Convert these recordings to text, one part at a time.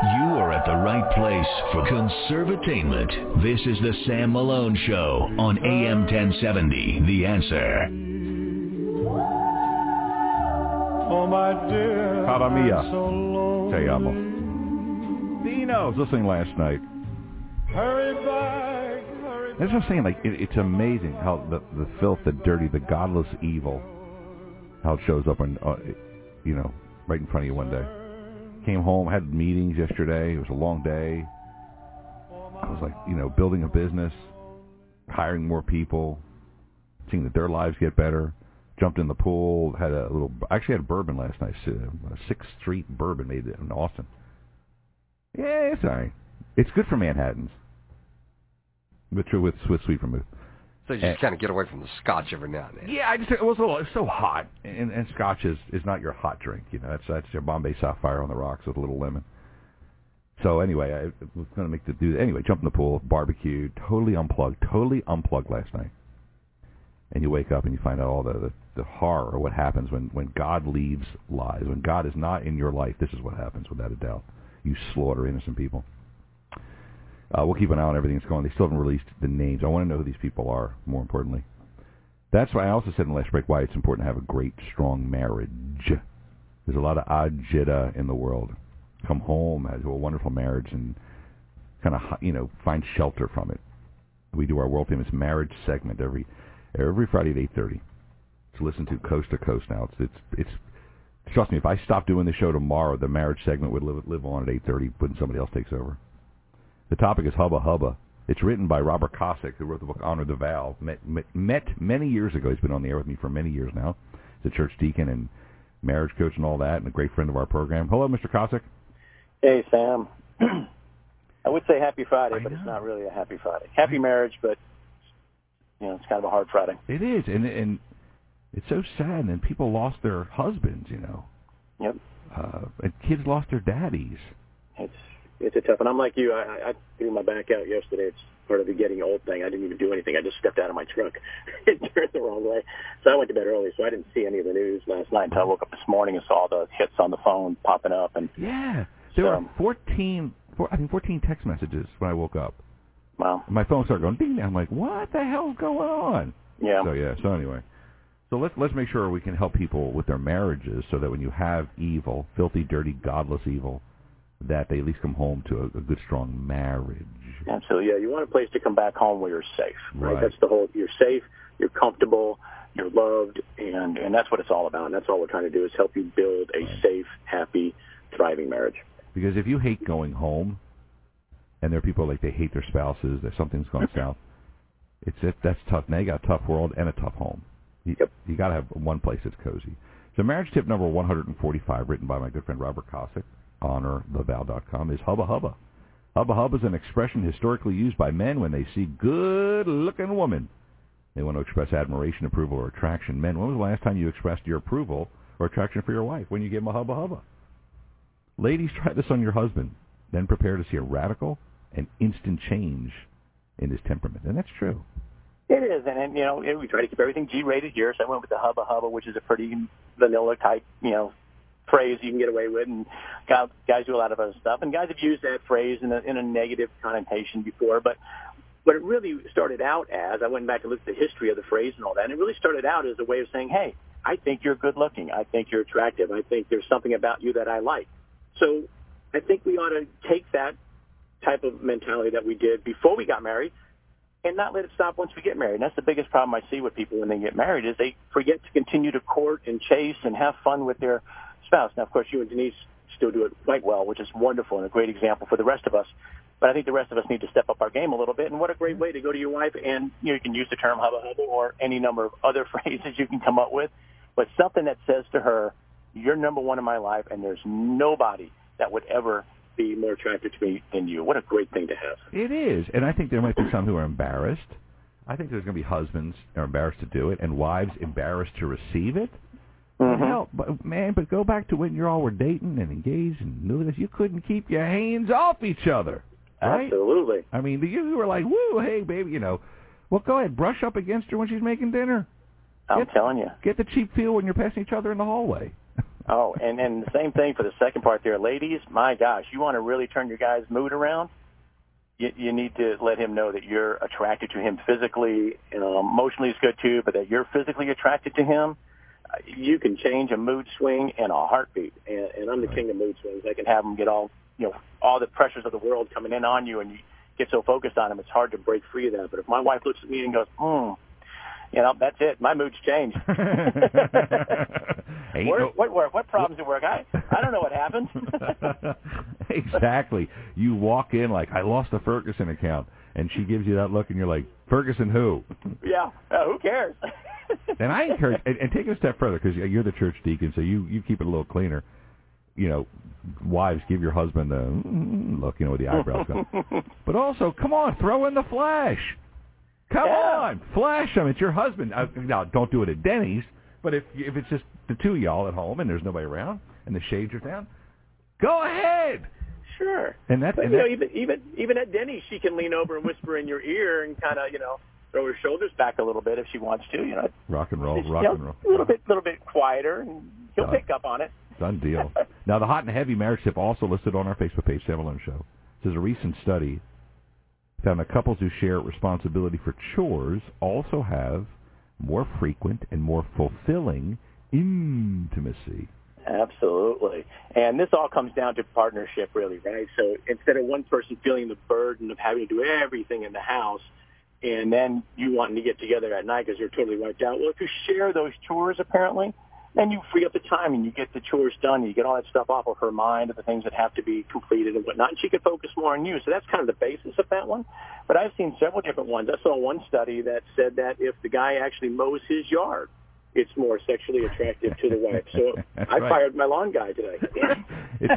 You are at the right place for conservatainment. This is the Sam Malone Show on AM 1070. The Answer. Oh my dear, Cara mia. I'm so. Te amo. Dino I was listening last night. Hurry back, hurry That's what I'm saying. Like it, it's amazing how the the filth, the dirty, the godless evil, how it shows up and uh, you know right in front of you one day. Came home, had meetings yesterday. It was a long day. I was like, you know, building a business, hiring more people, seeing that their lives get better. Jumped in the pool. Had a little. I actually had a bourbon last night. uh, Sixth Street bourbon made it in Austin. Yeah, it's all right. It's good for Manhattan's. But with with sweet vermouth. So you just eh. kind of get away from the scotch every now and then. Yeah, I just it was a little. It's so hot, and, and Scotch is is not your hot drink. You know, that's that's your Bombay Sapphire on the rocks with a little lemon. So anyway, I was going to make the do. Anyway, jump in the pool, barbecue, totally unplugged, totally unplugged last night. And you wake up and you find out all the the, the horror of what happens when when God leaves lies. When God is not in your life, this is what happens without a doubt. You slaughter innocent people. Uh, we'll keep an eye on everything that's going. They still haven't released the names. I want to know who these people are. More importantly, that's why I also said in the last break why it's important to have a great, strong marriage. There's a lot of ajita in the world. Come home, have a wonderful marriage, and kind of you know find shelter from it. We do our world famous marriage segment every every Friday at eight thirty. To listen to coast to coast now. It's it's it's. Trust me, if I stopped doing the show tomorrow, the marriage segment would live live on at eight thirty when somebody else takes over. The topic is Hubba Hubba. It's written by Robert Cossack, who wrote the book Honor the Vow. Met, met, met many years ago. He's been on the air with me for many years now. He's a church deacon and marriage coach and all that, and a great friend of our program. Hello, Mr. Cossack. Hey, Sam. I would say happy Friday, I but know. it's not really a happy Friday. Happy marriage, but you know, it's kind of a hard Friday. It is, and and it's so sad. And people lost their husbands, you know, Yep. uh, and kids lost their daddies. It's it's a tough, and I'm like you. I, I threw my back out yesterday. It's part of the getting old thing. I didn't even do anything. I just stepped out of my truck and turned the wrong way. So I went to bed early, so I didn't see any of the news last night until I woke up this morning and saw the hits on the phone popping up. And Yeah, there So- were fourteen. Four, I think fourteen text messages when I woke up. well, My phone started going ding. I'm like, what the hell's going on? yeah, So yeah. So anyway, so let's let's make sure we can help people with their marriages, so that when you have evil, filthy, dirty, godless evil, that they at least come home to a, a good, strong marriage. absolutely. Yeah, you want a place to come back home where you're safe. Right. Right. That's the whole. You're safe. You're comfortable. You're loved, and and that's what it's all about. And that's all we're trying to do is help you build a Right. safe, happy, thriving marriage. Because if you hate going home, and there are people like they hate their spouses, that something's gone south, it's it, that's tough. Now you got a tough world and a tough home. You, Yep. you got to have one place that's cozy. So marriage tip number 145, written by my good friend Robert Cossack, honorthevow.com, is hubba hubba. Hubba hubba is an expression historically used by men when they see good-looking woman. They want to express admiration, approval, or attraction. Men, when was the last time you expressed your approval or attraction for your wife? When you gave him a hubba hubba. Ladies, try this on your husband. Then prepare to see a radical and instant change in his temperament. And that's true. It is, and, and you know, we try to keep everything G-rated here. So I went with the hubba hubba, which is a pretty vanilla type, you know, phrase you can get away with. And guys, do a lot of other stuff, and guys have used that phrase in a, in a negative connotation before. But what it really started out as, I went back to look at the history of the phrase and all that, and it really started out as a way of saying, "Hey, I think you're good looking. I think you're attractive. I think there's something about you that I like." So I think we ought to take that type of mentality that we did before we got married and not let it stop once we get married. And that's the biggest problem I see with people when they get married is they forget to continue to court and chase and have fun with their spouse. Now, of course, you and Denise still do it quite well, which is wonderful and a great example for the rest of us. But I think the rest of us need to step up our game a little bit. And what a great mm-hmm. way to go to your wife and you, know, you can use the term hubba hubba or any number of other phrases you can come up with, but something that says to her, "You're number one in my life, and there's nobody that would ever be more attracted to me than you." What a great thing to have. It is. And I think there might be some who are embarrassed. I think there's going to be husbands are embarrassed to do it and wives embarrassed to receive it. Mhm. Hell, but man, but go back to when you all were dating and engaged and knew this. You couldn't keep your hands off each other, right? Absolutely. I mean, the you were like, "Woo, hey, baby," you know. Well, go ahead, brush up against her when she's making dinner. I'm Get- telling you. Get the cheap feel when you're passing each other in the hallway. Oh, and and the same thing for the second part there, ladies. My gosh, you want to really turn your guy's mood around? You, you need to let him know that you're attracted to him physically. You know, emotionally is good too, but that you're physically attracted to him. You can change a mood swing in a heartbeat, and, and I'm the king of mood swings. I can have them get all you know all the pressures of the world coming in on you, and you get so focused on them, it's hard to break free of that. But if my wife looks at me and goes, "Hmm," you know, that's it. My mood's changed. Ain't Where, no- what, where, what problems at work? I I don't know what happened. exactly. You walk in like I lost a Ferguson account, and she gives you that look, and you're like, Ferguson who? yeah, uh, who cares? And I encourage, and, and take it a step further because you're the church deacon, so you you keep it a little cleaner. You know, wives give your husband the mm, look, you know, with the eyebrows going. But also, come on, throw in the flash. Come Yeah. on, flash him. It's your husband. Uh, now, don't do it at Denny's. But if if it's just the two of y'all at home and there's nobody around and the shades are down, go ahead. Sure. And that, But and you know, even even even at Denny's, she can lean over and whisper in your ear and kind of you know throw her shoulders back a little bit if she wants to. You know, rock and roll, rock and roll. a little bit, little bit quieter, and he'll Uh, pick up on it. Done deal. now, the hot and heavy marriage tip also listed on our Facebook page, Sam Malone Show. Says a recent study found that couples who share responsibility for chores also have more frequent and more fulfilling intimacy. Absolutely. And this all comes down to partnership, really, right? So instead of one person feeling the burden of having to do everything in the house, and then you wanting to get together at night because you're totally wiped out. Well, if you share those chores, apparently, then you free up the time and you get the chores done. And you get all that stuff off of her mind of the things that have to be completed and whatnot. And she could focus more on you. So that's kind of the basis of that one. But I've seen several different ones. I saw one study that said that if the guy actually mows his yard, it's more sexually attractive to the wife. So I right. fired my lawn guy today. It's,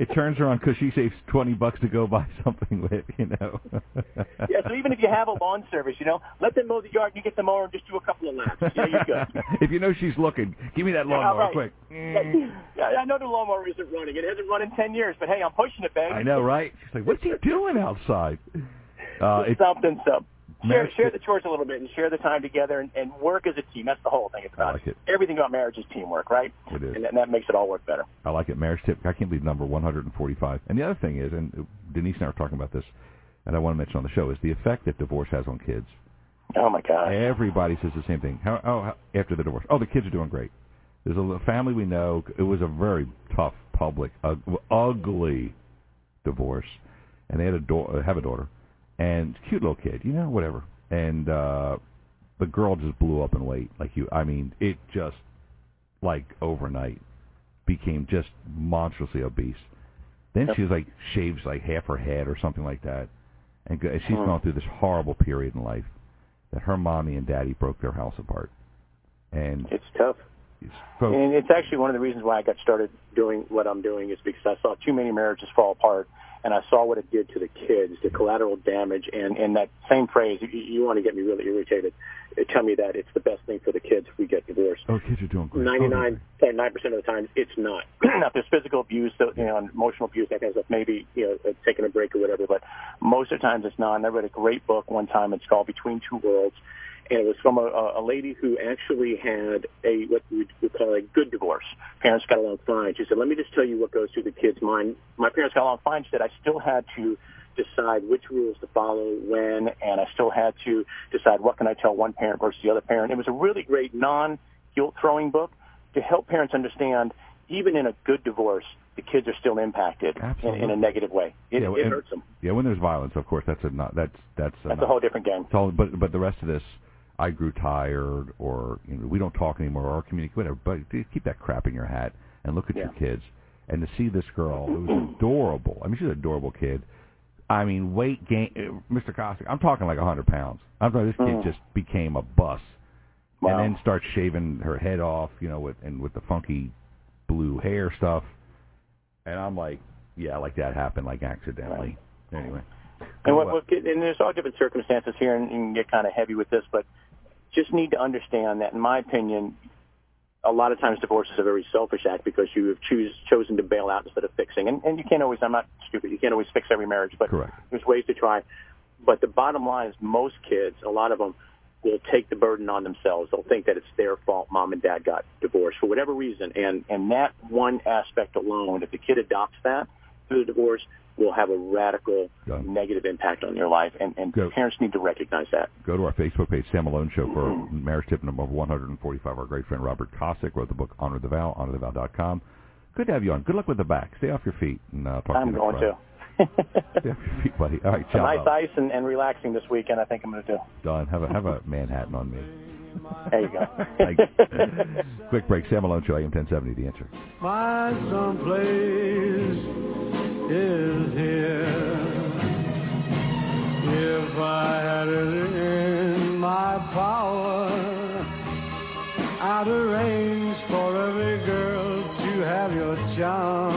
it turns her on because she saves 20 bucks to go buy something with, you know. yeah, so even if you have a lawn service, you know, let them mow the yard and you get the mower and just do a couple of laps. Yeah, you're good. if you know she's looking, give me that Yeah, lawnmower right. quick. Yeah, I know the lawnmower isn't running. It hasn't run in 10 years, but hey, I'm pushing it, baby. I know, right? She's like, what's he doing outside? Uh, it's something, so. Share, share the chores a little bit and share the time together and, and work as a team. That's the whole thing. It's I about like it. everything about marriage is teamwork, right? It is. And that, that makes it all work better. I like it. Marriage tip. I can't believe number 145. And the other thing is, and Denise and I were talking about this, and I want to mention on the show, is the effect that divorce has on kids. Oh my God. Everybody says the same thing. How, oh, how, after the divorce, oh, the kids are doing great. There's a family we know. It was a very tough, public, ug- ugly divorce, and they had a da- have a daughter, and cute little kid, you know, whatever. And uh the girl just blew up in weight, like you. I mean, it just like overnight became just monstrously obese. Then she was like shaves like half her head or something like that, and she's gone through this horrible period in life that her mommy and daddy broke their house apart, and It's tough. Folks, And it's actually one of the reasons why I got started doing what I'm doing is because I saw too many marriages fall apart, and I saw what it did to the kids, the collateral damage, and and that same phrase. You, you want to get me really irritated? uh, Tell me that it's the best thing for the kids if we get divorced. oh, kids are doing great. Ninety-nine point nine percent of the time, it's not. now, if there's physical abuse, so, you know, and emotional abuse, that kind of stuff, maybe you know, uh, taking a break or whatever. But most of the times, it's not. And I read a great book one time. It's called Between Two Worlds, and it was from a, a lady who actually had a what we would call a good divorce. Parents got along fine. She said, "Let me just tell you what goes through the kid's mind." My parents got along fine. She said, "I still had to." decide which rules to follow when, and I still had to decide what can I tell one parent versus the other parent. It was a really great non-guilt throwing book to help parents understand, even in a good divorce, the kids are still impacted in, in a negative way. It, Yeah, it and- hurts them. Yeah, when there's violence, of course, that's a not that's that's a That's not- a whole different game. All, but but the rest of this, I grew tired, or you know, we don't talk anymore, or communicate, whatever. But keep that crap in your hat and look at your kids. And to see this girl, it was adorable. I mean, she's an adorable kid. I mean, weight gain, uh, Mr. Cossack. I'm talking like a hundred pounds. I'm talking this kid Mm. just became a bus, Wow. and then starts shaving her head off, you know, with and with the funky blue hair stuff. And I'm like, yeah, like that happened like accidentally. Anyway. And what, what and there's all different circumstances here, and you can get kind of heavy with this, but just need to understand that, in my opinion, a lot of times divorce is a very selfish act because you have choose, chosen to bail out instead of fixing. And, and you can't always, I'm not stupid, you can't always fix every marriage, but Correct. there's ways to try. But the bottom line is most kids, a lot of them, will take the burden on themselves. They'll think that it's their fault mom and dad got divorced for whatever reason. And, and that one aspect alone, if the kid adopts that through the divorce, will have a radical negative impact on your life. And, and Go. parents need to recognize that. Go to our Facebook page, Sam Malone Show, for marriage tip number 145. Our great friend Robert Cossack wrote the book Honor the Vow, honorthevow.com. Good to have you on. Good luck with the back. Stay off your feet and uh, talk I'm to you going to. Friday. Stay off your feet, buddy. All right, Some ciao. ice love. ice and, and relaxing this weekend. I think I'm going to do. Done. Have a have a Manhattan on me. There you go. Thanks. Quick break. Sam Malone Show, I AM 1070. The answer. Find someplace is here. If I had it in my power, I'd arrange for every girl to have your charm.